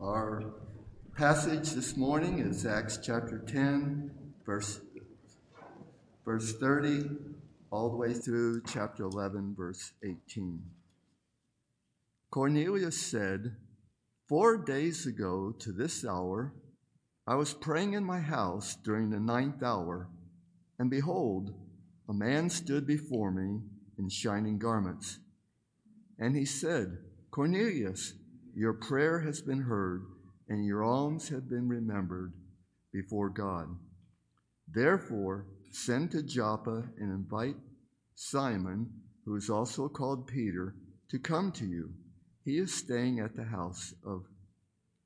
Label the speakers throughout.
Speaker 1: Our passage this morning is Acts chapter 10, verse, verse 30, all the way through chapter 11, verse 18. Cornelius said, Four days ago to this hour, I was praying in my house during the ninth hour, and behold, a man stood before me in shining garments. And he said, Cornelius, your prayer has been heard, and your alms have been remembered before God. Therefore, send to Joppa and invite Simon, who is also called Peter, to come to you. He is staying at the house of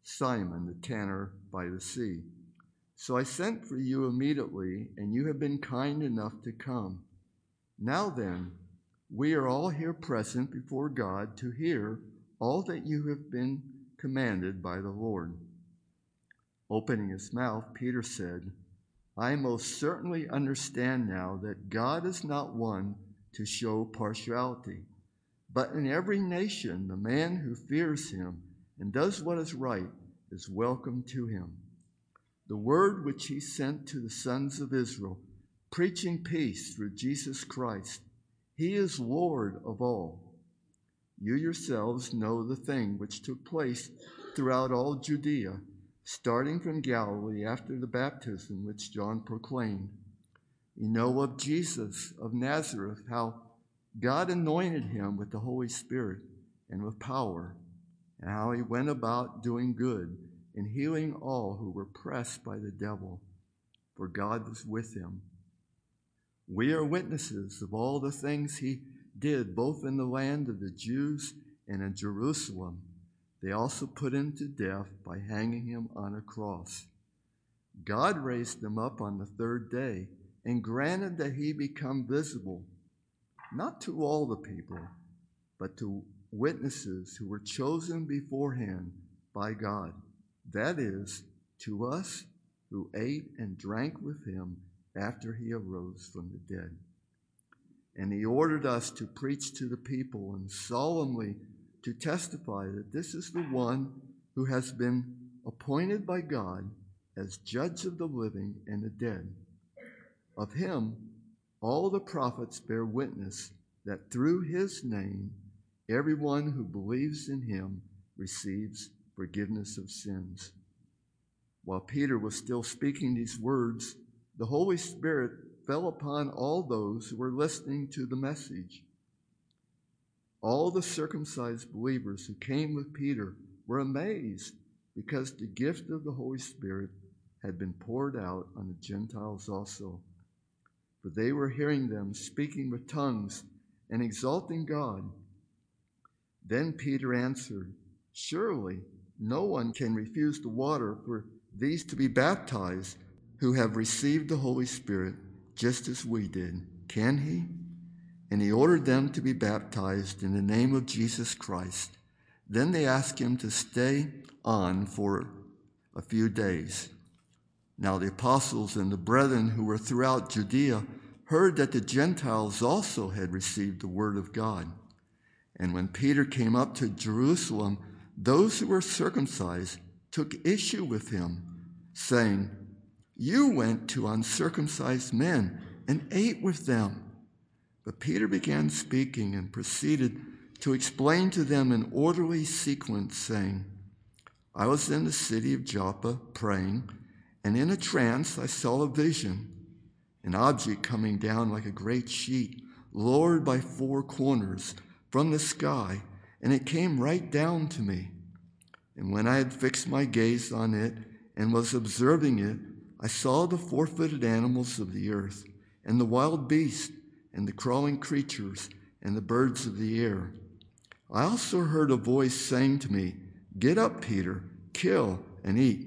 Speaker 1: Simon the tanner by the sea. So I sent for you immediately, and you have been kind enough to come. Now then, we are all here present before God to hear all that you have been commanded by the Lord. Opening his mouth, Peter said, I most certainly understand now that God is not one to show partiality, but in every nation the man who fears him and does what is right is welcome to him. The word which he sent to the sons of Israel, preaching peace through Jesus Christ, he is Lord of all. You yourselves know the thing which took place throughout all Judea, starting from Galilee after the baptism which John proclaimed. You know of Jesus of Nazareth, how God anointed him with the Holy Spirit and with power, and how he went about doing good and healing all who were pressed by the devil, for God was with him. We are witnesses of all the things he did both in the land of the Jews and in Jerusalem, they also put him to death by hanging him on a cross. God raised him up on the third day and granted that he become visible, not to all the people, but to witnesses who were chosen beforehand by God. That is, to us who ate and drank with him after he arose from the dead. And he ordered us to preach to the people and solemnly to testify that this is the one who has been appointed by God as judge of the living and the dead. Of him, all the prophets bear witness that through his name, everyone who believes in him receives forgiveness of sins. While Peter was still speaking these words, the Holy Spirit fell upon all those who were listening to the message. All the circumcised believers who came with Peter were amazed because the gift of the Holy Spirit had been poured out on the Gentiles also. For they were hearing them speaking with tongues and exalting God. Then Peter answered, Surely no one can refuse the water for these to be baptized who have received the Holy Spirit just as we did. Can he? And he ordered them to be baptized in the name of Jesus Christ. Then they asked him to stay on for a few days. Now the apostles and the brethren who were throughout Judea heard that the Gentiles also had received the word of God. And when Peter came up to Jerusalem, those who were circumcised took issue with him, saying, you went to uncircumcised men and ate with them. But Peter began speaking and proceeded to explain to them in orderly sequence, saying, I was in the city of Joppa praying, and in a trance I saw a vision, an object coming down like a great sheet, lowered by four corners from the sky, and it came right down to me. And when I had fixed my gaze on it and was observing it, I saw the four footed animals of the earth, and the wild beasts, and the crawling creatures, and the birds of the air. I also heard a voice saying to me, Get up, Peter, kill and eat.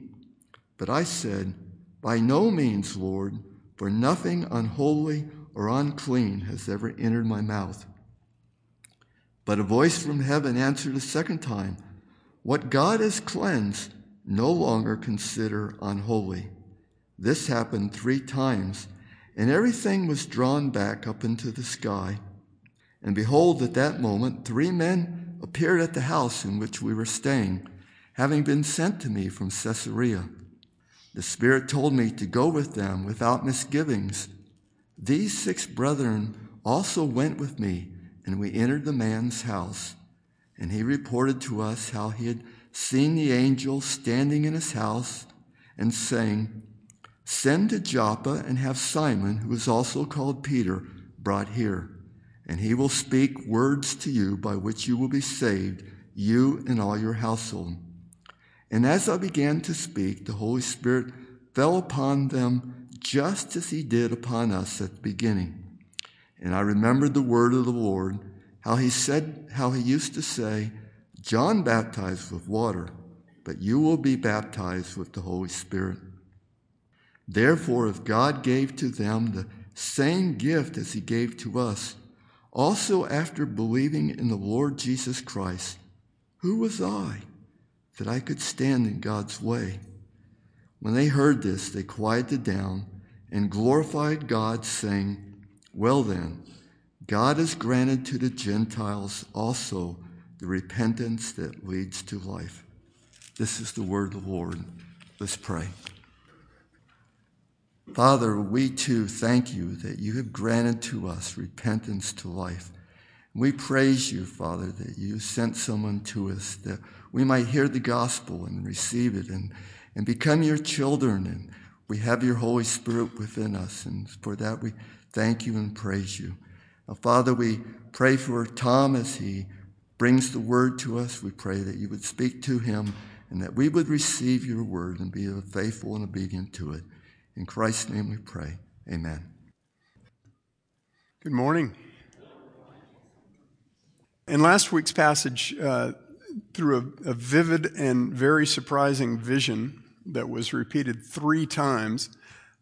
Speaker 1: But I said, By no means, Lord, for nothing unholy or unclean has ever entered my mouth. But a voice from heaven answered a second time, What God has cleansed, no longer consider unholy. This happened three times, and everything was drawn back up into the sky. And behold, at that moment, three men appeared at the house in which we were staying, having been sent to me from Caesarea. The Spirit told me to go with them without misgivings. These six brethren also went with me, and we entered the man's house. And he reported to us how he had seen the angel standing in his house and saying, Send to Joppa and have Simon, who is also called Peter, brought here, and he will speak words to you by which you will be saved, you and all your household. And as I began to speak, the Holy Spirit fell upon them just as he did upon us at the beginning. And I remembered the word of the Lord, how he said, how he used to say, John baptized with water, but you will be baptized with the Holy Spirit. Therefore, if God gave to them the same gift as he gave to us, also after believing in the Lord Jesus Christ, who was I that I could stand in God's way? When they heard this, they quieted down and glorified God, saying, Well then, God has granted to the Gentiles also the repentance that leads to life. This is the word of the Lord. Let's pray. Father, we too thank you that you have granted to us repentance to life. We praise you, Father, that you sent someone to us that we might hear the gospel and receive it and, and become your children. And we have your Holy Spirit within us. And for that, we thank you and praise you. Now, Father, we pray for Tom as he brings the word to us. We pray that you would speak to him and that we would receive your word and be faithful and obedient to it. In Christ's name we pray. Amen.
Speaker 2: Good morning. In last week's passage, uh, through a, a, vivid and very surprising vision that was repeated three times,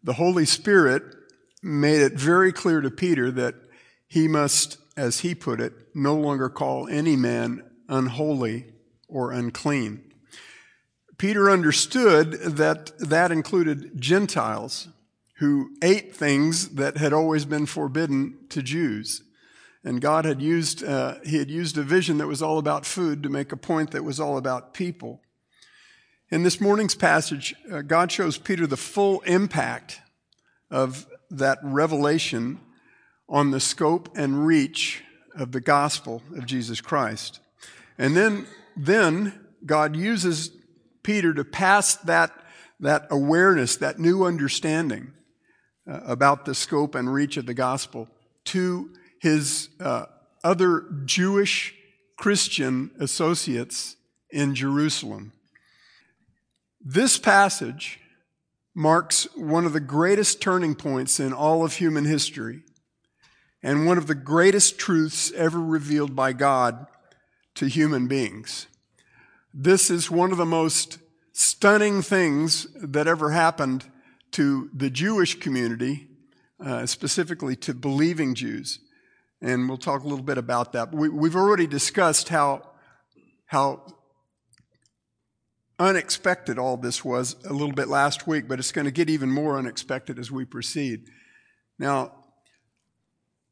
Speaker 2: the Holy Spirit made it very clear to Peter that he must, as he put it, no longer call any man unholy or unclean. Peter understood that that included Gentiles who ate things that had always been forbidden to Jews. And God had used, uh, he had used a vision that was all about food to make a point that was all about people. In this morning's passage, uh, God shows Peter the full impact of that revelation on the scope and reach of the gospel of Jesus Christ. And then, then God uses Peter to pass that, that awareness, that new understanding uh, about the scope and reach of the gospel to his uh, other Jewish Christian associates in Jerusalem. This passage marks one of the greatest turning points in all of human history and one of the greatest truths ever revealed by God to human beings. This is one of the most stunning things that ever happened to the Jewish community, uh, specifically to believing Jews. And we'll talk a little bit about that. We, we've already discussed how, how unexpected all this was a little bit last week, but it's going to get even more unexpected as we proceed. Now,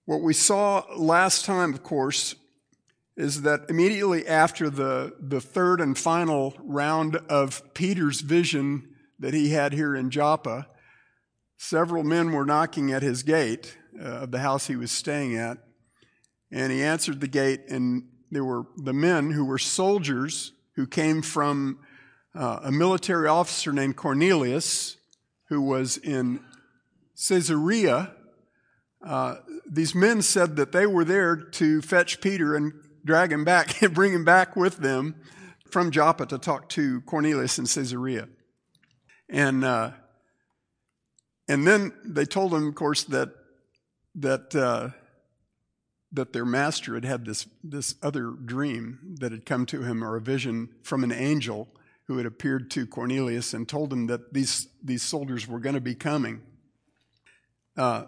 Speaker 2: what we saw last time, of course, is that immediately after the, the third and final round of Peter's vision that he had here in Joppa, several men were knocking at his gate uh, of the house he was staying at. And he answered the gate, and there were the men who were soldiers who came from uh, a military officer named Cornelius, who was in Caesarea. Uh, these men said that they were there to fetch Peter and drag him back and bring him back with them from Joppa to talk to Cornelius in Caesarea. And, uh, and then they told him, of course, that, that, uh, that their master had had this, this other dream that had come to him or a vision from an angel who had appeared to Cornelius and told him that these, these soldiers were going to be coming. Uh,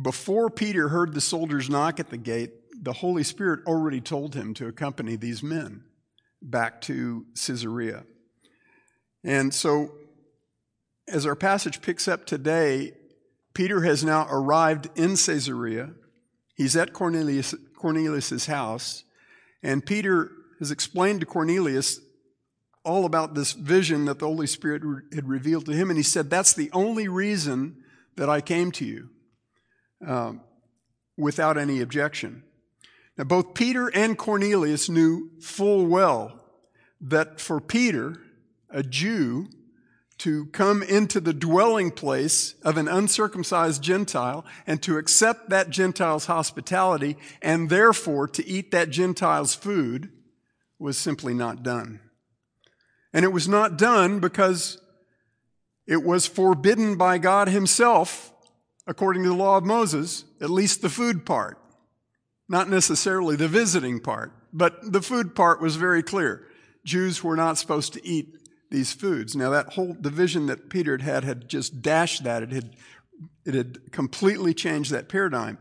Speaker 2: before Peter heard the soldiers knock at the gate, the Holy Spirit already told him to accompany these men back to Caesarea. And so, as our passage picks up today, Peter has now arrived in Caesarea. He's at Cornelius, Cornelius's house, and Peter has explained to Cornelius all about this vision that the Holy Spirit had revealed to him, and he said, That's the only reason that I came to you um, without any objection. Now, both Peter and Cornelius knew full well that for Peter, a Jew, to come into the dwelling place of an uncircumcised Gentile and to accept that Gentile's hospitality and therefore to eat that Gentile's food was simply not done. And it was not done because it was forbidden by God Himself, according to the law of Moses, at least the food part. Not necessarily the visiting part, but the food part was very clear. Jews were not supposed to eat these foods. Now, that whole division that Peter had had, had just dashed that. It had, it had completely changed that paradigm.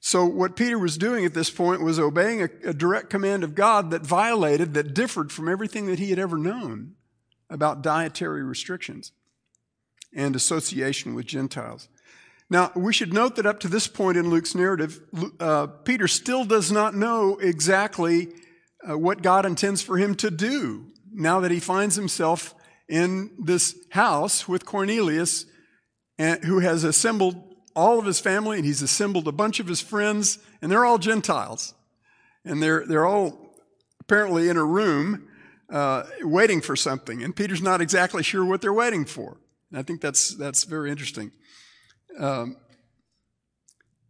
Speaker 2: So, what Peter was doing at this point was obeying a, a direct command of God that violated, that differed from everything that he had ever known about dietary restrictions and association with Gentiles. Now, we should note that up to this point in Luke's narrative, uh, Peter still does not know exactly uh, what God intends for him to do now that he finds himself in this house with Cornelius, and, eh, who has assembled all of his family and he's assembled a bunch of his friends, and they're all Gentiles. And they're, they're all apparently in a room uh, waiting for something, and Peter's not exactly sure what they're waiting for. And I think that's, that's very interesting. Um,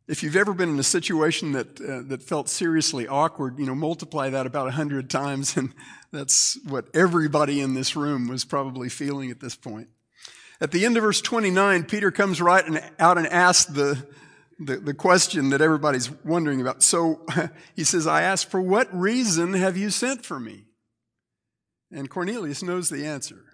Speaker 2: if you've ever been in a situation that, uh, that felt seriously awkward, you know, multiply that about 100 times, and that's what everybody in this room was probably feeling at this point. At the end of verse 29, Peter comes right and out and asks the, the, the question that everybody's wondering about. So he says, I ask, for what reason have you sent for me? And Cornelius knows the answer.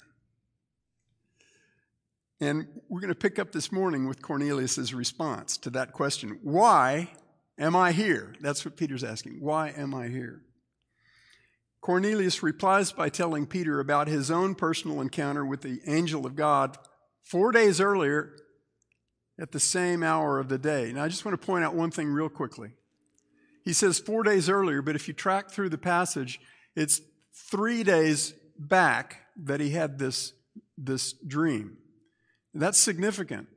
Speaker 2: And we're going to pick up this morning with Cornelius' response to that question Why am I here? That's what Peter's asking. Why am I here? Cornelius replies by telling Peter about his own personal encounter with the angel of God four days earlier at the same hour of the day. Now, I just want to point out one thing real quickly. He says four days earlier, but if you track through the passage, it's three days back that he had this, this dream. That's significant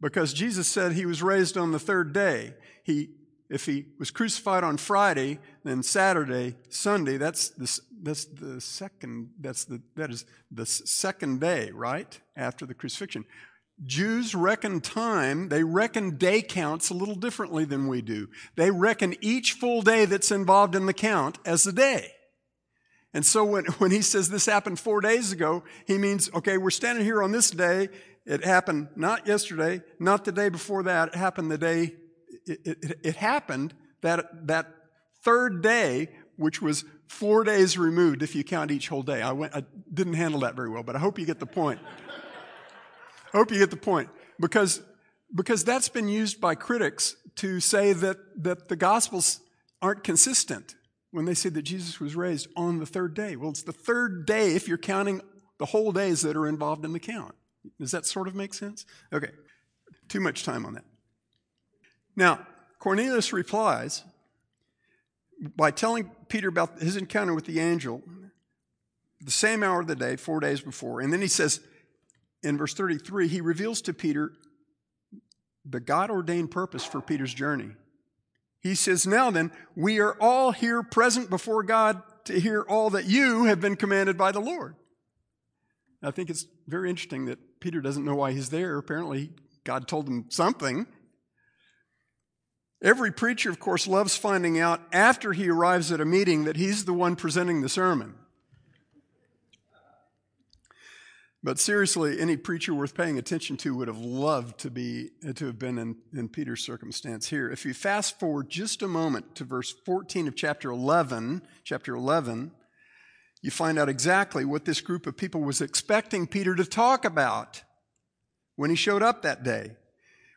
Speaker 2: because Jesus said he was raised on the third day. He, if he was crucified on Friday, then Saturday, Sunday, that's the, that's the second, that's the, that is the second day, right? After the crucifixion. Jews reckon time, they reckon day counts a little differently than we do. They reckon each full day that's involved in the count as a day. And so when, when he says this happened four days ago, he means, okay, we're standing here on this day. It happened not yesterday, not the day before that. It happened the day, it, it, it happened that, that third day, which was four days removed if you count each whole day. I, went, I didn't handle that very well, but I hope you get the point. I hope you get the point. Because, because that's been used by critics to say that, that the Gospels aren't consistent when they say that Jesus was raised on the third day. Well, it's the third day if you're counting the whole days that are involved in the count. Does that sort of make sense? Okay, too much time on that. Now, Cornelius replies by telling Peter about his encounter with the angel the same hour of the day, four days before. And then he says in verse 33, he reveals to Peter the God ordained purpose for Peter's journey. He says, Now then, we are all here present before God to hear all that you have been commanded by the Lord. I think it's very interesting that Peter doesn't know why he's there. Apparently, God told him something. Every preacher, of course, loves finding out after he arrives at a meeting that he's the one presenting the sermon. But seriously, any preacher worth paying attention to would have loved to be uh, to have been in, in Peter's circumstance here. If you fast forward just a moment to verse 14 of chapter 11, chapter 11, you find out exactly what this group of people was expecting Peter to talk about when he showed up that day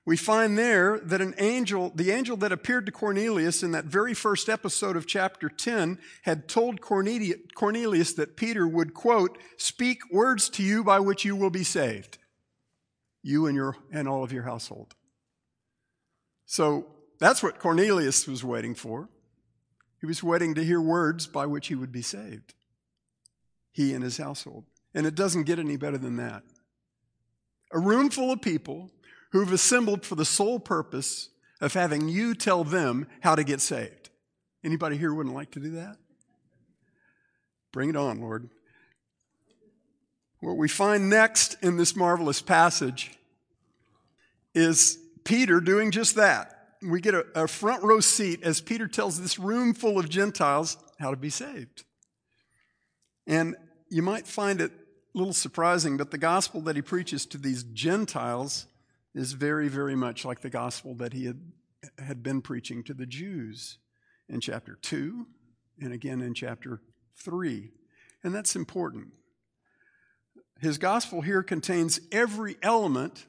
Speaker 2: we find there that an angel, the angel that appeared to Cornelius in that very first episode of chapter 10, had told Cornelius that Peter would, quote, speak words to you by which you will be saved, you and, your, and all of your household. So that's what Cornelius was waiting for. He was waiting to hear words by which he would be saved, he and his household. And it doesn't get any better than that. A room full of people who've assembled for the sole purpose of having you tell them how to get saved. Anybody here wouldn't like to do that? Bring it on, Lord. What we find next in this marvelous passage is Peter doing just that. We get a, a, front row seat as Peter tells this room full of Gentiles how to be saved. And you might find it a little surprising, but the gospel that he preaches to these Gentiles is very, very much like the gospel that he had, had been preaching to the Jews in chapter 2 and again in chapter 3. And that's important. His gospel here contains every element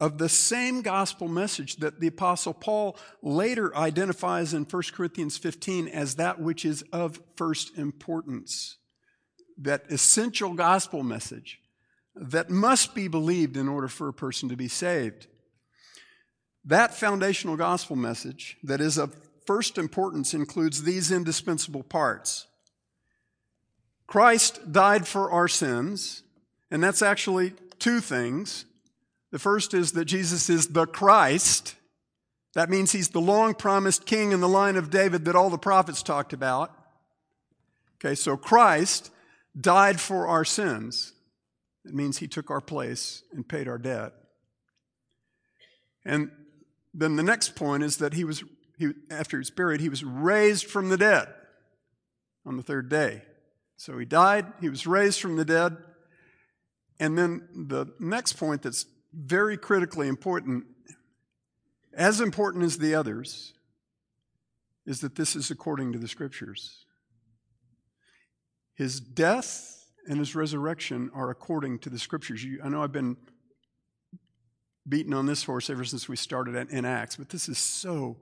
Speaker 2: of the same gospel message that the Apostle Paul later identifies in 1 Corinthians 15 as that which is of first importance. That essential gospel message that must be believed in order for a person to be saved. That foundational gospel message that is of first importance includes these indispensable parts. Christ died for our sins, and that's actually two things. The first is that Jesus is the Christ. That means he's the long promised king in the line of David that all the prophets talked about. Okay, so Christ died for our sins. It means he took our place and paid our debt. And then the next point is that he was, he, after he was buried, he was raised from the dead on the third day. So he died, he was raised from the dead. And then the next point that's very critically important, as important as the others, is that this is according to the scriptures. His death and his resurrection are according to the scriptures. You, I know I've been beaten on this horse ever since we started in Acts, but this is so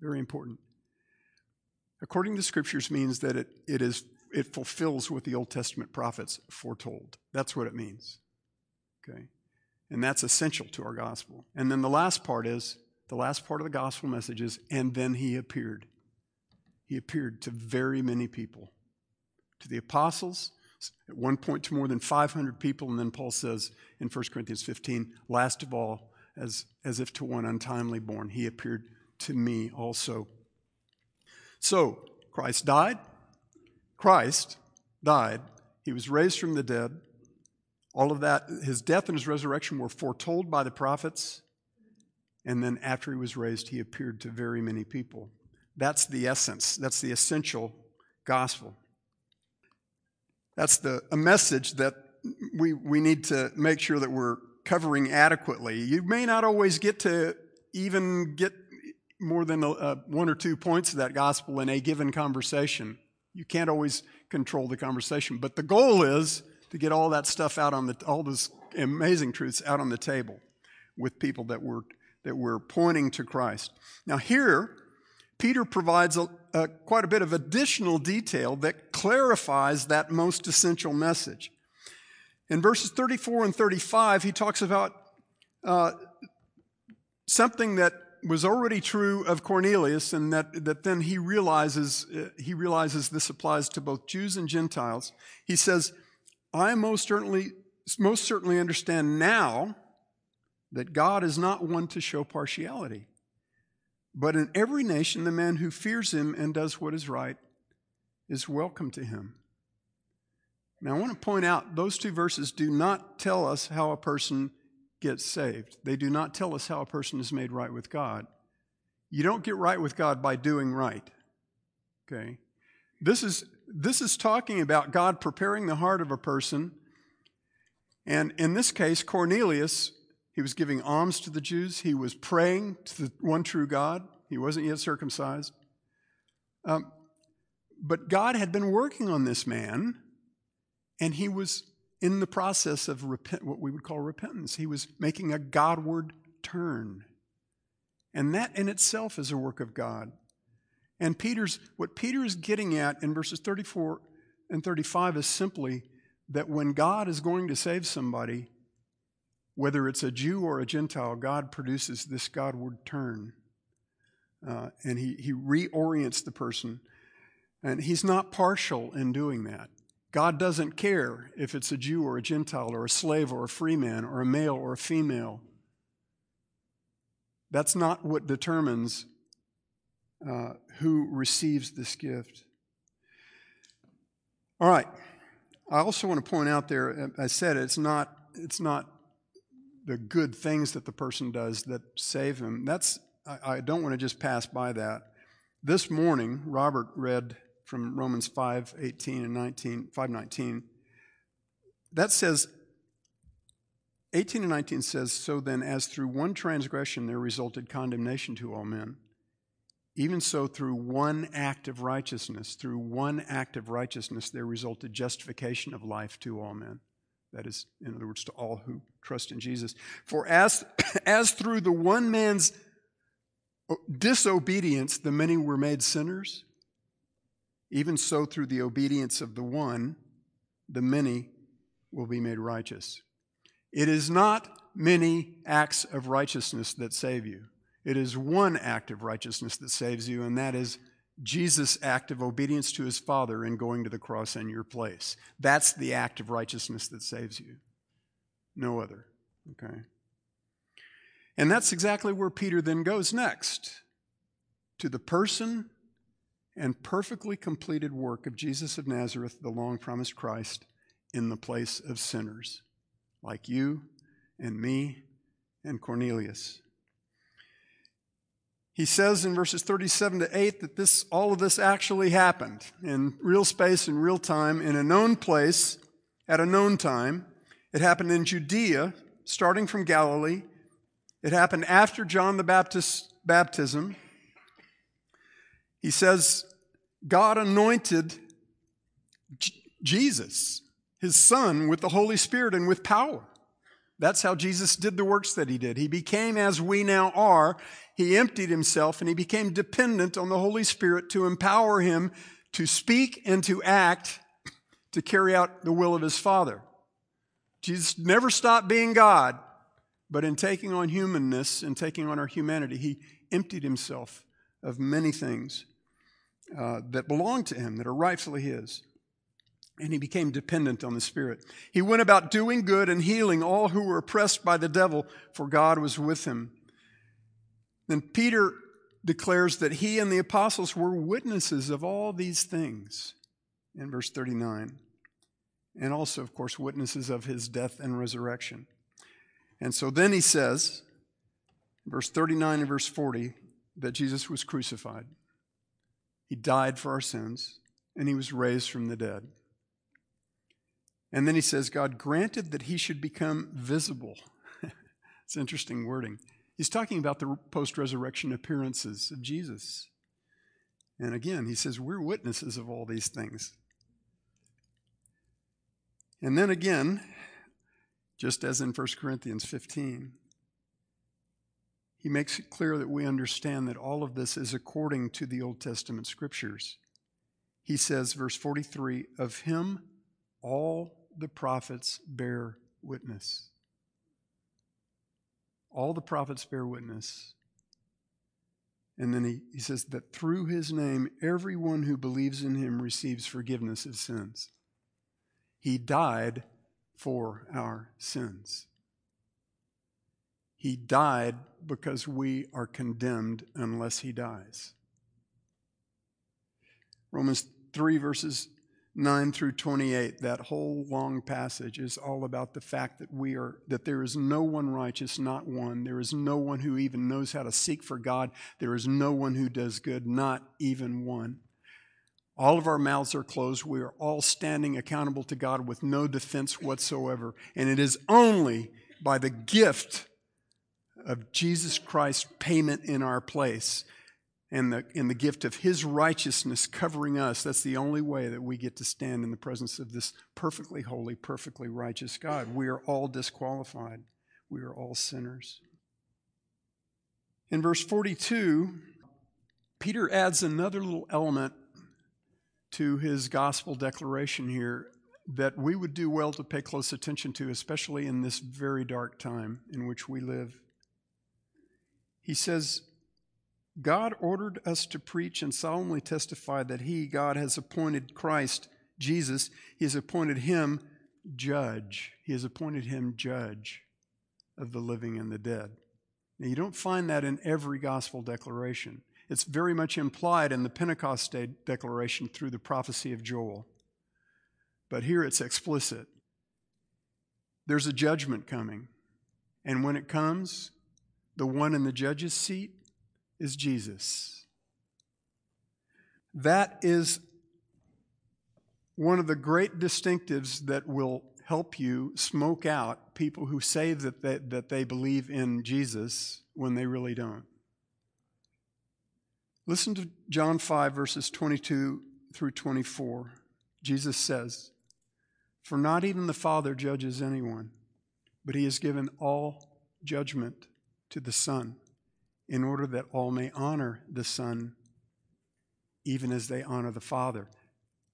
Speaker 2: very important. According to the scriptures means that it, it, is, it fulfills what the Old Testament prophets foretold. That's what it means. Okay? And that's essential to our gospel. And then the last part is the last part of the gospel message is, and then he appeared. He appeared to very many people, to the apostles, at one point to more than 500 people, and then Paul says in 1 Corinthians 15, last of all, as, as if to one untimely born, he appeared to me also. So, Christ died. Christ died. He was raised from the dead. All of that, his death and his resurrection were foretold by the prophets. And then after he was raised, he appeared to very many people. That's the essence, that's the essential gospel. That's the, a message that we, we need to make sure that we're covering adequately. You may not always get to even get more than a, uh, one or two points of that gospel in a given conversation. You can't always control the conversation, but the goal is to get all that stuff out on the all those amazing truths out on the table with people that were that we're pointing to Christ. Now here, Peter provides a, uh, quite a bit of additional detail that clarifies that most essential message. In verses 34 and 35, he talks about uh, something that was already true of Cornelius, and that, that then he realizes, uh, he realizes this applies to both Jews and Gentiles. He says, I most certainly, most certainly understand now that God is not one to show partiality. But in every nation, the man who fears him and does what is right is welcome to him. Now, I want to point out those two verses do not tell us how a person gets saved, they do not tell us how a person is made right with God. You don't get right with God by doing right. Okay? This is, this is talking about God preparing the heart of a person. And in this case, Cornelius he was giving alms to the Jews. He was praying to the one true God. He wasn't yet circumcised. Um, but God had been working on this man, and he was in the process of repent, what we would call repentance. He was making a Godward turn. And that in itself is a work of God. And Peter's what Peter is getting at in verses 34 and 35 is simply that when God is going to save somebody, whether it's a Jew or a Gentile, God produces this Godward turn. Uh, and he, he reorients the person. And he's not partial in doing that. God doesn't care if it's a Jew or a Gentile or a slave or a free man or a male or a female. That's not what determines uh, who receives this gift. All right. I also want to point out there, I said it's not, it's not the good things that the person does that save him. That's I, I don't want to just pass by that. This morning, Robert read from Romans 5, 18 and 19, 5, 19. That says, 18 and 19 says, So then, as through one transgression there resulted condemnation to all men, even so through one act of righteousness, through one act of righteousness there resulted justification of life to all men. That is, in other words, to all who trust in Jesus. For as, as through the one man's uh, disobedience the many were made sinners, even so through the obedience of the one, the many will be made righteous. It is not many acts of righteousness that save you, it is one act of righteousness that saves you, and that is Jesus' act of obedience to his Father in going to the cross in your place. That's the act of righteousness that saves you. No other. Okay? And that's exactly where Peter then goes next to the person and perfectly completed work of Jesus of Nazareth, the long promised Christ, in the place of sinners like you and me and Cornelius he says in verses 37 to 8 that this, all of this actually happened in real space, in real time, in a known place, at a known time. It happened in Judea, starting from Galilee. It happened after John the Baptist's baptism. He says, God anointed J- Jesus, his son, with the Holy Spirit and with power. That's how Jesus did the works that he did. He became as we now are, he emptied himself and he became dependent on the Holy Spirit to empower him to speak and to act to carry out the will of his Father. Jesus never stopped being God, but in taking on humanness and taking on our humanity, he emptied himself of many things uh, that belonged to him, that are rightfully his. And he became dependent on the Spirit. He went about doing good and healing all who were oppressed by the devil, for God was with him. Then Peter declares that he and the apostles were witnesses of all these things in verse 39, and also, of course, witnesses of his death and resurrection. And so then he says, verse 39 and verse 40, that Jesus was crucified. He died for our sins, and he was raised from the dead. And then he says, God granted that he should become visible. it's interesting wording. He's talking about the post resurrection appearances of Jesus. And again, he says, We're witnesses of all these things. And then again, just as in 1 Corinthians 15, he makes it clear that we understand that all of this is according to the Old Testament scriptures. He says, verse 43, of him all the prophets bear witness. All the prophets bear witness. And then he, he says that through his name, everyone who believes in him receives forgiveness of sins. He died for our sins. He died because we are condemned unless he dies. Romans 3, verses 9 through 28, that whole long passage is all about the fact that we are that there is no one righteous, not one. There is no one who even knows how to seek for God. There is no one who does good, not even one. All of our mouths are closed. We are all standing accountable to God with no defense whatsoever. And it is only by the gift of Jesus Christ's payment in our place and the, and the gift of his righteousness covering us, that's the only way that we get to stand in the presence of this perfectly holy, perfectly righteous God. We are all disqualified, we are all sinners. In verse 42, Peter adds another little element to his gospel declaration here that we would do well to pay close attention to, especially in this very dark time in which we live. He says, God ordered us to preach and solemnly testify that He, God, has appointed Christ, Jesus, He has appointed Him judge. He has appointed Him judge of the living and the dead. Now, you don't find that in every gospel declaration. It's very much implied in the Pentecost Day declaration through the prophecy of Joel. But here it's explicit. There's a judgment coming. And when it comes, the one in the judge's seat is Jesus. That is one of the great distinctives that will help you smoke out people who say that they, that they believe in Jesus when they really don't. Listen to John 5, verses 22 through 24. Jesus says, For not even the Father judges anyone, but he has given all judgment to the Son in order that all may honor the Son even as they honor the Father,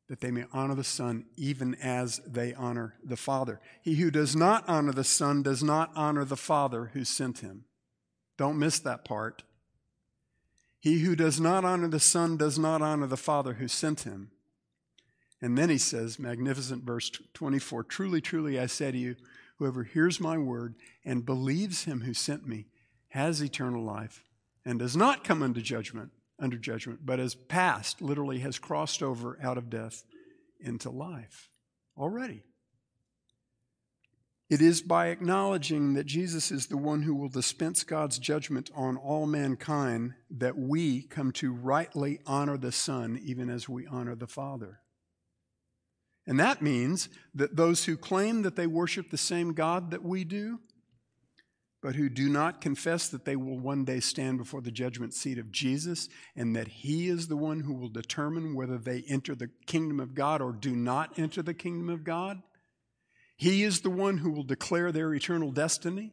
Speaker 2: that they may honor the Son even as they honor the Father. He who does not honor the Son does not honor the Father who sent him. Don't miss that part. He who does not honor the Son does not honor the Father who sent him. And then he says, magnificent verse 24 Truly, truly, I say to you, whoever hears my word and believes him who sent me has eternal life and does not come under judgment, under judgment, but has passed, literally has crossed over out of death into life already. It is by acknowledging that Jesus is the one who will dispense God's judgment on all mankind that we come to rightly honor the Son even as we honor the Father. And that means that those who claim that they worship the same God that we do but who do not confess that they will one day stand before the judgment seat of Jesus and that He is the one who will determine whether they enter the kingdom of God or do not enter the kingdom of God. He is the one who will declare their eternal destiny.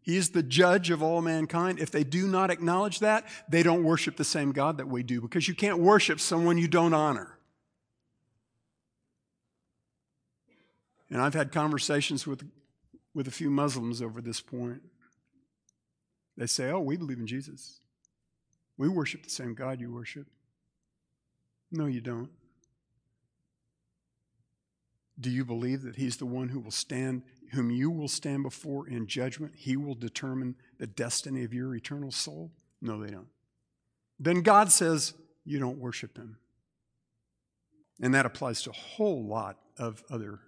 Speaker 2: He is the judge of all mankind. If they do not acknowledge that, they don't worship the same God that we do because you can't worship someone you don't honor. And I've had conversations with with a few Muslims over this point. They say, Oh, we believe in Jesus. We worship the same God you worship. No, you don't. Do you believe that He's the one who will stand, whom you will stand before in judgment? He will determine the destiny of your eternal soul? No, they don't. Then God says, You don't worship Him. And that applies to a whole lot of other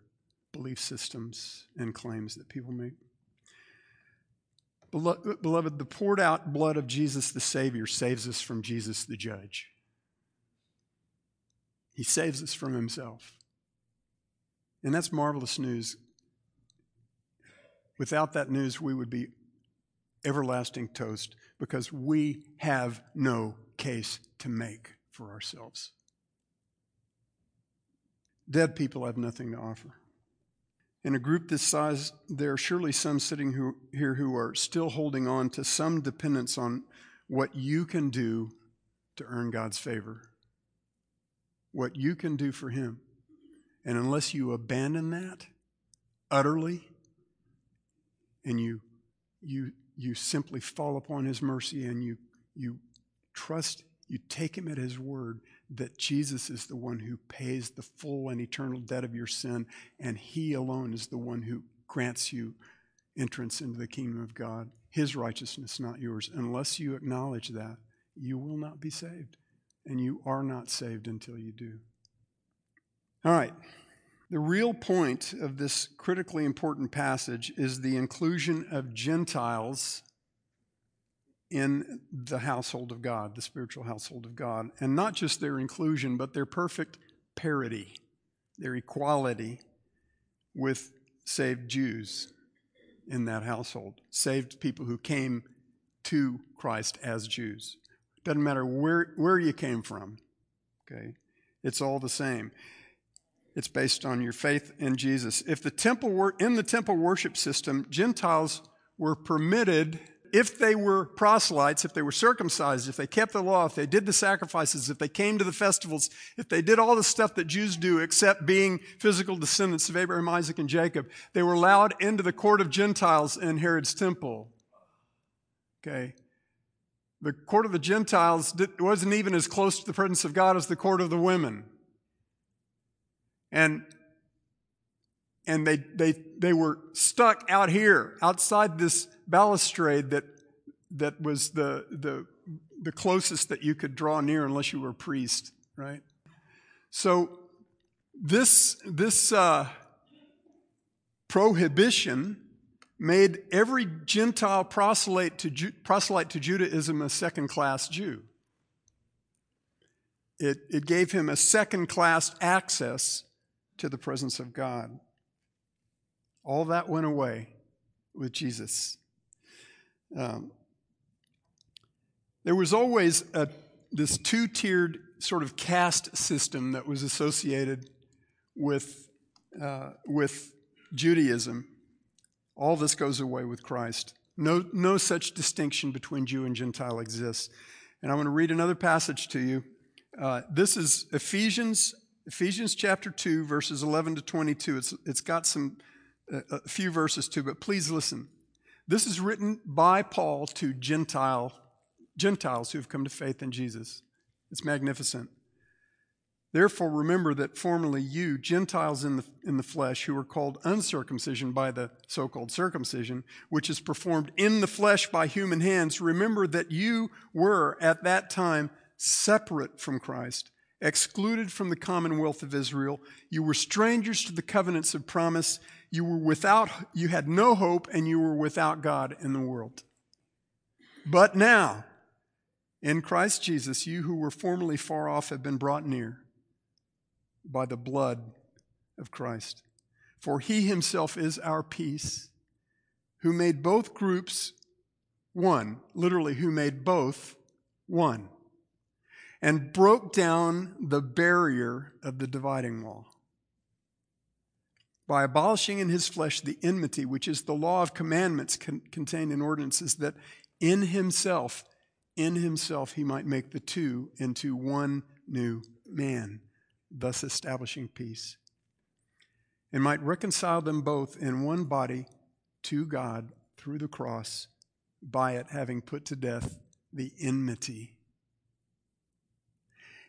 Speaker 2: belief systems and claims that people make. Beloved, the poured out blood of Jesus the Savior saves us from Jesus the Judge. He saves us from himself. And that's marvelous news. Without that news, we would be everlasting toast because we have no case to make for ourselves. Dead people have nothing to offer. In a group this size, there are surely some sitting who, here who are still holding on to some dependence on what you can do to earn God's favor, what you can do for Him. And unless you abandon that utterly and you, you, you simply fall upon His mercy and you, you trust, you take Him at His word, that Jesus is the one who pays the full and eternal debt of your sin, and He alone is the one who grants you entrance into the kingdom of God. His righteousness, not yours. Unless you acknowledge that, you will not be saved, and you are not saved until you do. All right. The real point of this critically important passage is the inclusion of Gentiles in the household of God, the spiritual household of God. And not just their inclusion, but their perfect parity, their equality with saved Jews in that household, saved people who came to Christ as Jews. Doesn't matter where, where you came from, okay? It's all the same. It's based on your faith in Jesus. If the temple were in the temple worship system, Gentiles were permitted if they were proselytes, if they were circumcised, if they kept the law, if they did the sacrifices, if they came to the festivals, if they did all the stuff that Jews do except being physical descendants of Abraham, Isaac, and Jacob, they were allowed into the court of Gentiles in Herod's temple. Okay? The court of the Gentiles wasn't even as close to the presence of God as the court of the women. And and they, they, they were stuck out here, outside this balustrade that, that was the, the, the closest that you could draw near unless you were a priest, right? So this, this uh, prohibition made every Gentile proselyte to, Ju- proselyte to Judaism a second class Jew. It, it gave him a second class access to the presence of God. All that went away with Jesus. Um, there was always a, this two tiered sort of caste system that was associated with, uh, with Judaism. All this goes away with Christ. No, no such distinction between Jew and Gentile exists. And I want to read another passage to you. Uh, this is Ephesians, Ephesians chapter 2, verses 11 to 22. It's, it's got some a few verses too, but please listen. This is written by Paul to Gentile, Gentiles who have come to faith in Jesus. It's magnificent. Therefore, remember that formerly you, Gentiles in the, in the flesh, who were called uncircumcision by the so called circumcision, which is performed in the flesh by human hands, remember that you were at that time separate from Christ, excluded from the commonwealth of Israel. You were strangers to the covenants of promise you were without, you had no hope, and you were without God in the world. But now, in Christ Jesus, you who were formerly far off have been brought near by the blood of Christ. For he himself is our peace, who made both groups one, literally, who made both one, and broke down the barrier of the dividing wall by abolishing in his flesh the enmity, which is the law of commandments con- contained in ordinances, that in himself, in himself, he might make the two into one new man, thus establishing peace, and might reconcile them both in one body to God through the cross, by it having put to death the enmity.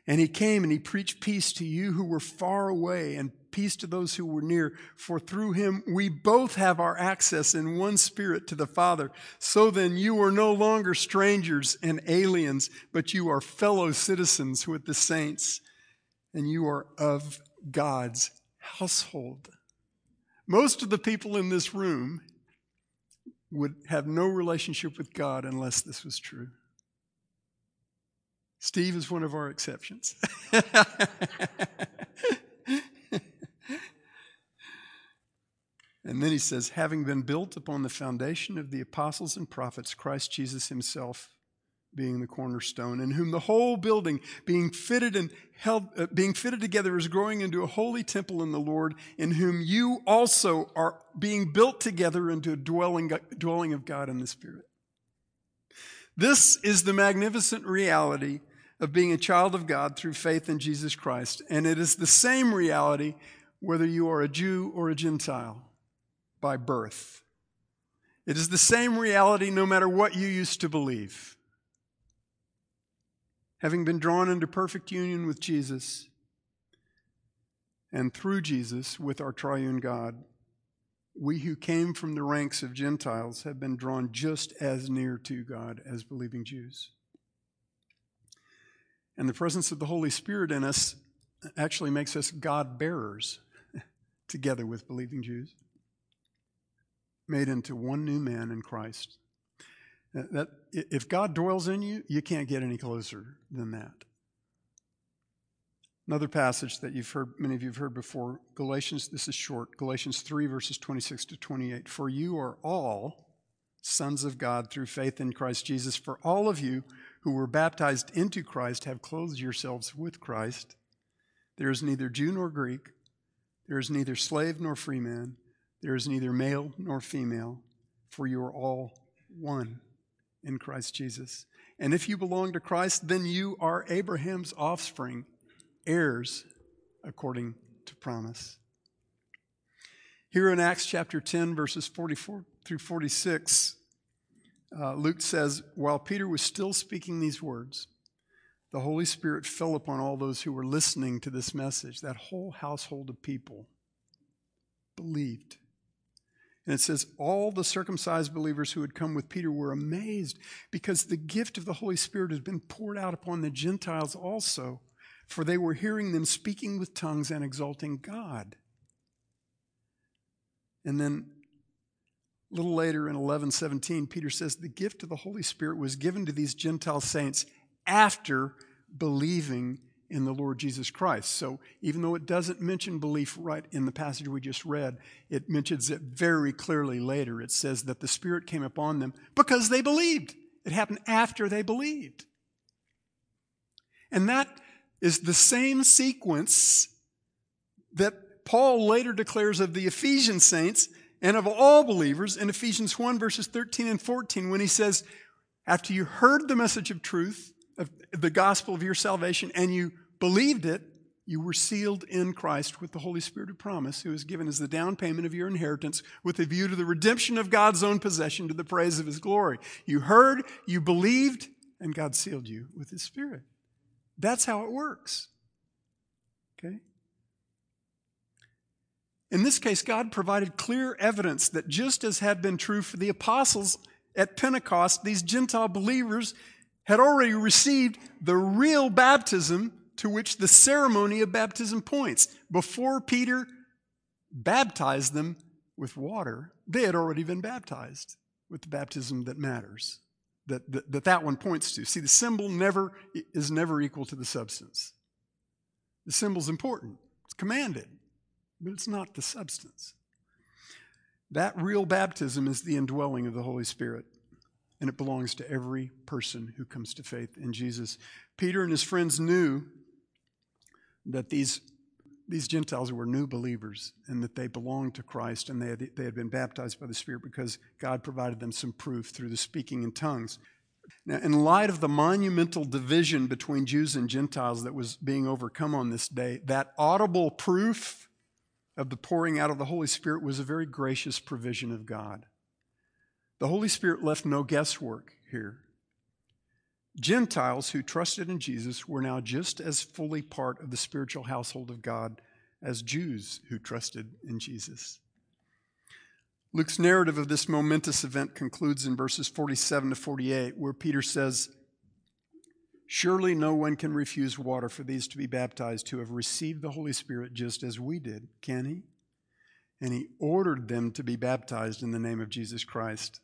Speaker 2: And he came and he preached peace to you who were far away and peace to those who were near. For through him we both have our access in one spirit to the Father. So then you are no longer strangers and aliens, but you are fellow citizens with the saints and you are of God's household. Most of the people in this room would have no relationship with God unless this was true. Steve is one of our exceptions. and then he says, having been built upon the foundation of the apostles and prophets, Christ Jesus himself being the cornerstone, in whom the whole building being fitted and held, uh, being fitted together is growing into a holy temple in the Lord, in whom you also are being built together into a dwelling, dwelling of God in the Spirit. This is the magnificent reality of being a child of God through faith in Jesus Christ. And it is the same reality whether you are a Jew or a Gentile by birth. It is the same reality no matter what you used to believe. Having been drawn into perfect union with Jesus and through Jesus with our triune God, we who came from the ranks of Gentiles have been drawn just as near to God as believing Jews. And the presence of the Holy Spirit in us actually makes us God bearers together with believing Jews, made into one new man in Christ. Uh, that, if God dwells in you, you can't get any closer than that. Another passage that you've heard, many of you have heard before, Galatians, this is short, Galatians 3, verses 26 to 28. For you are all sons of God through faith in Christ Jesus. For all of you who were baptized into Christ have clothed yourselves with Christ. There is neither Jew nor Greek, there is neither slave nor free man, there is neither male nor female, for you are all one in Christ Jesus. And if you belong to Christ, then you are Abraham's offspring, heirs according to promise. Here in Acts chapter 10, verses 44 through 46, uh, Luke says, While Peter was still speaking these words, the Holy Spirit fell upon all those who were listening to this message. That whole household of people believed. And it says, all the circumcised believers who had come with Peter were amazed because the gift of the Holy Spirit had been poured out upon the Gentiles also, for they were hearing them speaking with tongues and exalting God. And then little later in 11:17 Peter says the gift of the Holy Spirit was given to these Gentile saints after believing in the Lord Jesus Christ. So even though it doesn't mention belief right in the passage we just read, it mentions it very clearly later. It says that the Spirit came upon them because they believed. It happened after they believed. And that is the same sequence that Paul later declares of the Ephesian saints and of all believers in Ephesians 1, verses 13 and 14, when he says, After you heard the message of truth, of the gospel of your salvation, and you believed it, you were sealed in Christ with the Holy Spirit of promise, who is given as the down payment of your inheritance with a view to the redemption of God's own possession to the praise of his glory. You heard, you believed, and God sealed you with his Spirit. That's how it works. Okay? In this case, God provided clear evidence that just as had been true for the apostles at Pentecost, these Gentile believers had already received the real baptism to which the ceremony of baptism points. Before Peter baptized them with water, they had already been baptized with the baptism that matters, that that, that, that one points to. See, the symbol never is never equal to the substance. The symbol's important, it's commanded but it's not the substance. That real baptism is the indwelling of the Holy Spirit, and it belongs to every person who comes to faith in Jesus. Peter and his friends knew that these, these Gentiles were new believers and that they belonged to Christ and they had, they had been baptized by the Spirit because God provided them some proof through the speaking in tongues. Now, in light of the monumental division between Jews and Gentiles that was being overcome on this day, that audible proof of the pouring out of the Holy Spirit was a very gracious provision of God. The Holy Spirit left no guesswork here. Gentiles who trusted in Jesus were now just as fully part of the spiritual household of God as Jews who trusted in Jesus. Luke's narrative of this momentous event concludes in verses 47 to 48, where Peter says, Surely no one can refuse water for these to be baptized who have received the Holy Spirit just as we did, can he? And he ordered them to be baptized in the name of Jesus Christ.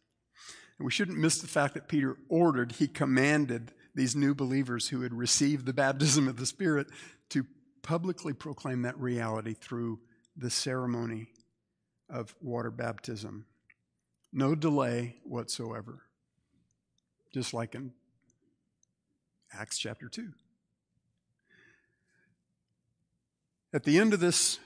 Speaker 2: And we shouldn't miss the fact that Peter ordered, he commanded these new believers who had received the baptism of the Spirit to publicly proclaim that reality through the ceremony of water baptism. No delay whatsoever. Just like in Acts chapter 2. At the end of this,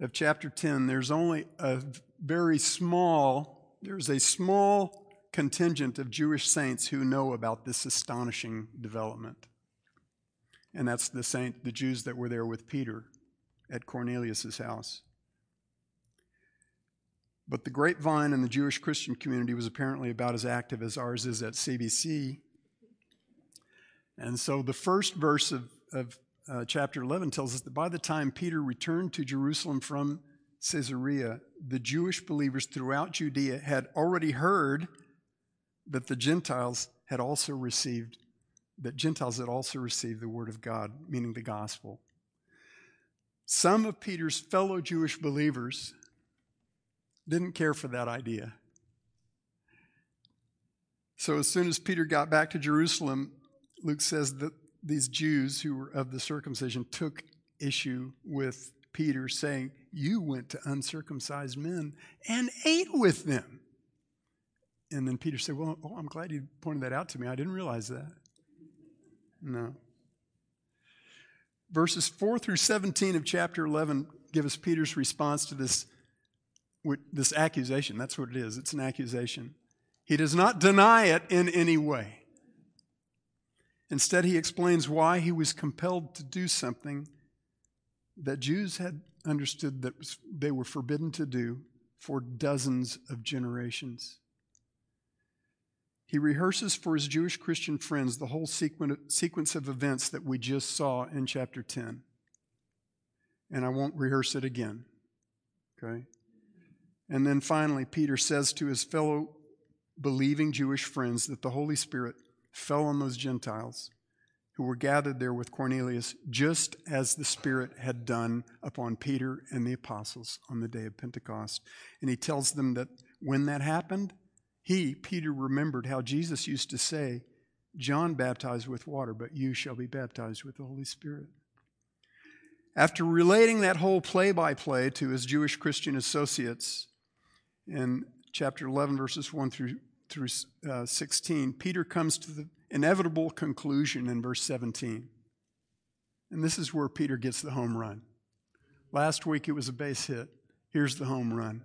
Speaker 2: of chapter 10, there's only a very small, there's a small contingent of Jewish saints who know about this astonishing development. And that's the saint, the Jews that were there with Peter at Cornelius' house. But the grapevine in the Jewish Christian community was apparently about as active as ours is at CBC and so the first verse of, of uh, chapter 11 tells us that by the time Peter returned to Jerusalem from Caesarea, the Jewish believers throughout Judea had already heard that the Gentiles had also received, that Gentiles had also received the word of God, meaning the gospel. Some of Peter's fellow Jewish believers didn't care for that idea. So as soon as Peter got back to Jerusalem, Luke says that these Jews who were of the circumcision took issue with Peter, saying, You went to uncircumcised men and ate with them. And then Peter said, Well, oh, I'm glad you pointed that out to me. I didn't realize that. No. Verses 4 through 17 of chapter 11 give us Peter's response to this, this accusation. That's what it is, it's an accusation. He does not deny it in any way. Instead, he explains why he was compelled to do something that Jews had understood that they were forbidden to do for dozens of generations. He rehearses for his Jewish Christian friends the whole sequence of events that we just saw in chapter 10. And I won't rehearse it again. Okay? And then finally, Peter says to his fellow believing Jewish friends that the Holy Spirit fell on those Gentiles who were gathered there with Cornelius, just as the Spirit had done upon Peter and the apostles on the day of Pentecost. And he tells them that when that happened, he, Peter, remembered how Jesus used to say, John baptized with water, but you shall be baptized with the Holy Spirit. After relating that whole play by play to his Jewish Christian associates in chapter 11, verses 1 through through uh, 16, Peter comes to the inevitable conclusion in verse 17. And this is where Peter gets the home run. Last week it was a base hit. Here's the home run.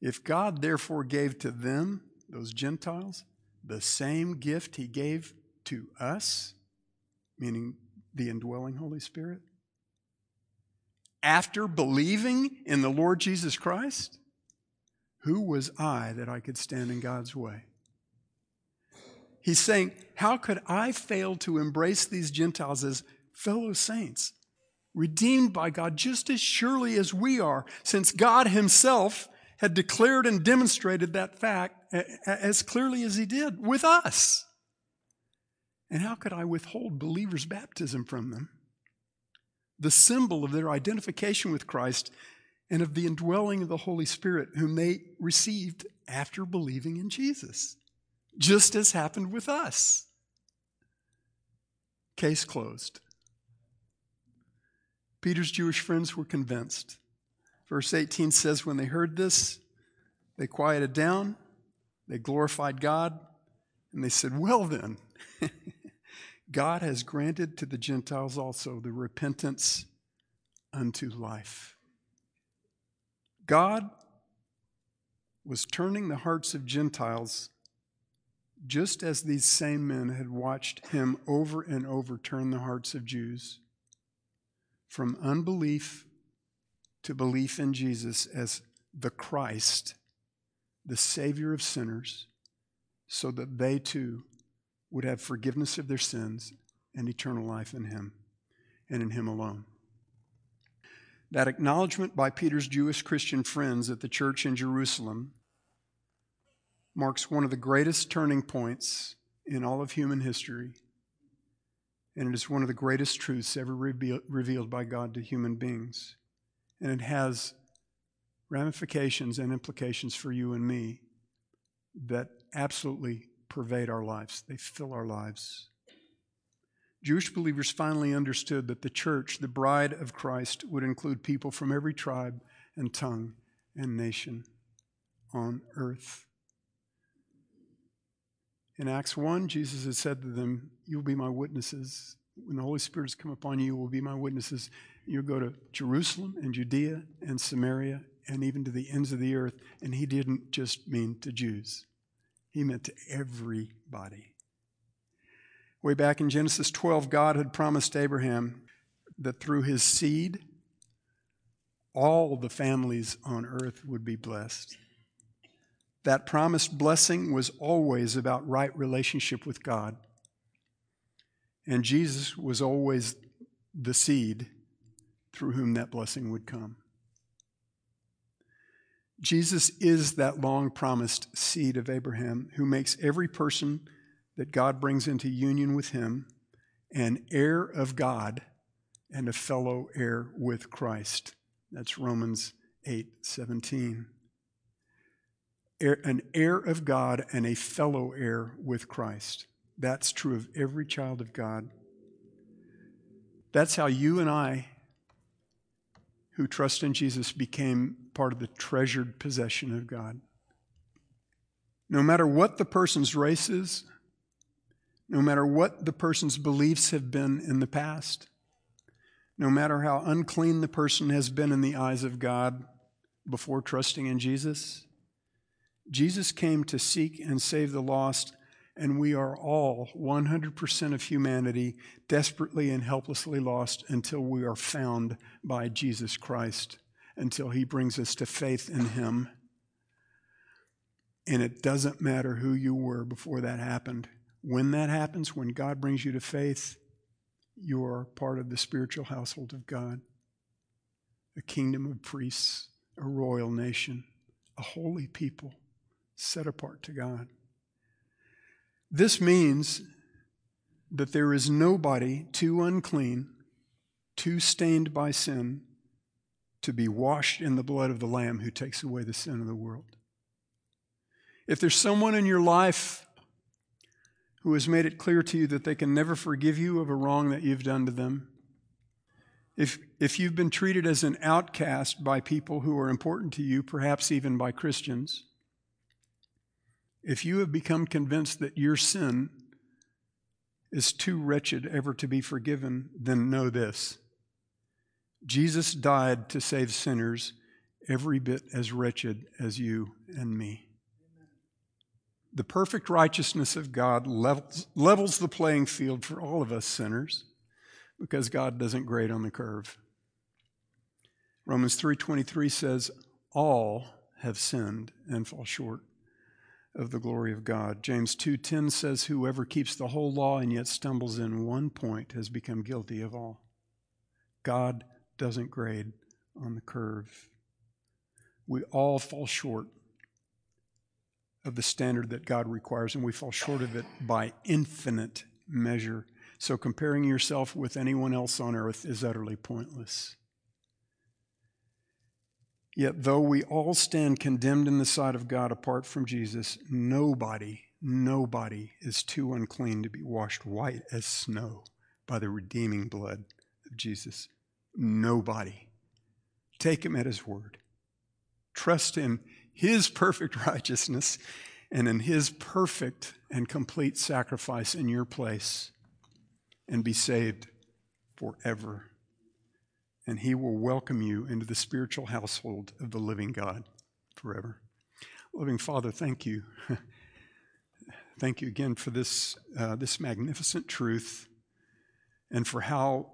Speaker 2: If God therefore gave to them, those Gentiles, the same gift he gave to us, meaning the indwelling Holy Spirit, after believing in the Lord Jesus Christ, who was I that I could stand in God's way? He's saying, How could I fail to embrace these Gentiles as fellow saints, redeemed by God just as surely as we are, since God Himself had declared and demonstrated that fact as clearly as He did with us? And how could I withhold believers' baptism from them? The symbol of their identification with Christ and of the indwelling of the Holy Spirit, whom they received after believing in Jesus, just as happened with us. Case closed. Peter's Jewish friends were convinced. Verse 18 says, When they heard this, they quieted down, they glorified God, and they said, Well, then, God has granted to the Gentiles also the repentance unto life. God was turning the hearts of Gentiles just as these same men had watched him over and over turn the hearts of Jews from unbelief to belief in Jesus as the Christ, the Savior of sinners, so that they too would have forgiveness of their sins and eternal life in him and in him alone that acknowledgement by Peter's Jewish Christian friends at the church in Jerusalem marks one of the greatest turning points in all of human history, and it is one of the greatest truths ever revealed by God to human beings. And it has ramifications and implications for you and me that absolutely pervade our lives, they fill our lives. Jewish believers finally understood that the church, the bride of Christ, would include people from every tribe and tongue and nation on earth. In Acts 1, Jesus had said to them, You'll be my witnesses. When the Holy Spirit has come upon you, you will be my witnesses. You'll go to Jerusalem and Judea and Samaria and even to the ends of the earth. And he didn't just mean to Jews, he meant to everybody. Way back in Genesis 12, God had promised Abraham that through his seed, all the families on earth would be blessed. That promised blessing was always about right relationship with God. And Jesus was always the seed through whom that blessing would come. Jesus is that long promised seed of Abraham who makes every person that God brings into union with him, an heir of God and a fellow heir with Christ. That's Romans 8 17. An heir of God and a fellow heir with Christ. That's true of every child of God. That's how you and I, who trust in Jesus, became part of the treasured possession of God. No matter what the person's race is, no matter what the person's beliefs have been in the past, no matter how unclean the person has been in the eyes of God before trusting in Jesus, Jesus came to seek and save the lost, and we are all, 100% of humanity, desperately and helplessly lost until we are found by Jesus Christ, until he brings us to faith in him. And it doesn't matter who you were before that happened. When that happens, when God brings you to faith, you are part of the spiritual household of God, a kingdom of priests, a royal nation, a holy people set apart to God. This means that there is nobody too unclean, too stained by sin, to be washed in the blood of the Lamb who takes away the sin of the world. If there's someone in your life who has made it clear to you that they can never forgive you of a wrong that you've done to them, if, if you've been treated as an outcast by people who are important to you, perhaps even by Christians, if you have become convinced that your sin is too wretched ever to be forgiven, then know this Jesus died to save sinners every bit as wretched as you and me the perfect righteousness of God levels, levels the playing field for all of us sinners because God doesn't grade on the curve. Romans 3:23 says all have sinned and fall short of the glory of God. James 2:10 says whoever keeps the whole law and yet stumbles in one point has become guilty of all. God doesn't grade on the curve. We all fall short of the standard that God requires, and we fall short of it by infinite measure. So comparing yourself with anyone else on earth is utterly pointless. Yet, though we all stand condemned in the sight of God apart from Jesus, nobody, nobody is too unclean to be washed white as snow by the redeeming blood of Jesus. Nobody. Take him at his word. Trust him his perfect righteousness and in his perfect and complete sacrifice in your place and be saved forever. And he will welcome you into the spiritual household of the living God forever. Loving Father, thank you. thank you again for this, uh, this magnificent truth and for how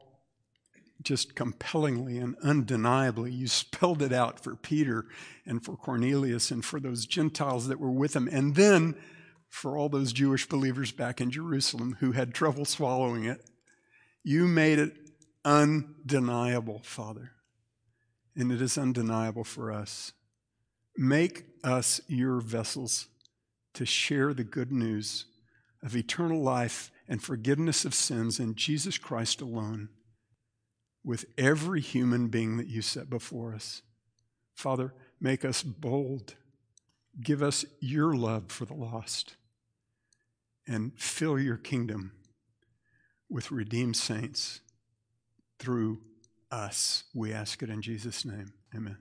Speaker 2: just compellingly and undeniably. You spelled it out for Peter and for Cornelius and for those Gentiles that were with him, and then for all those Jewish believers back in Jerusalem who had trouble swallowing it. You made it undeniable, Father, and it is undeniable for us. Make us your vessels to share the good news of eternal life and forgiveness of sins in Jesus Christ alone with every human being that you set before us. Father, make us bold. Give us your love for the lost. And fill your kingdom with redeemed saints through us. We ask it in Jesus' name. Amen.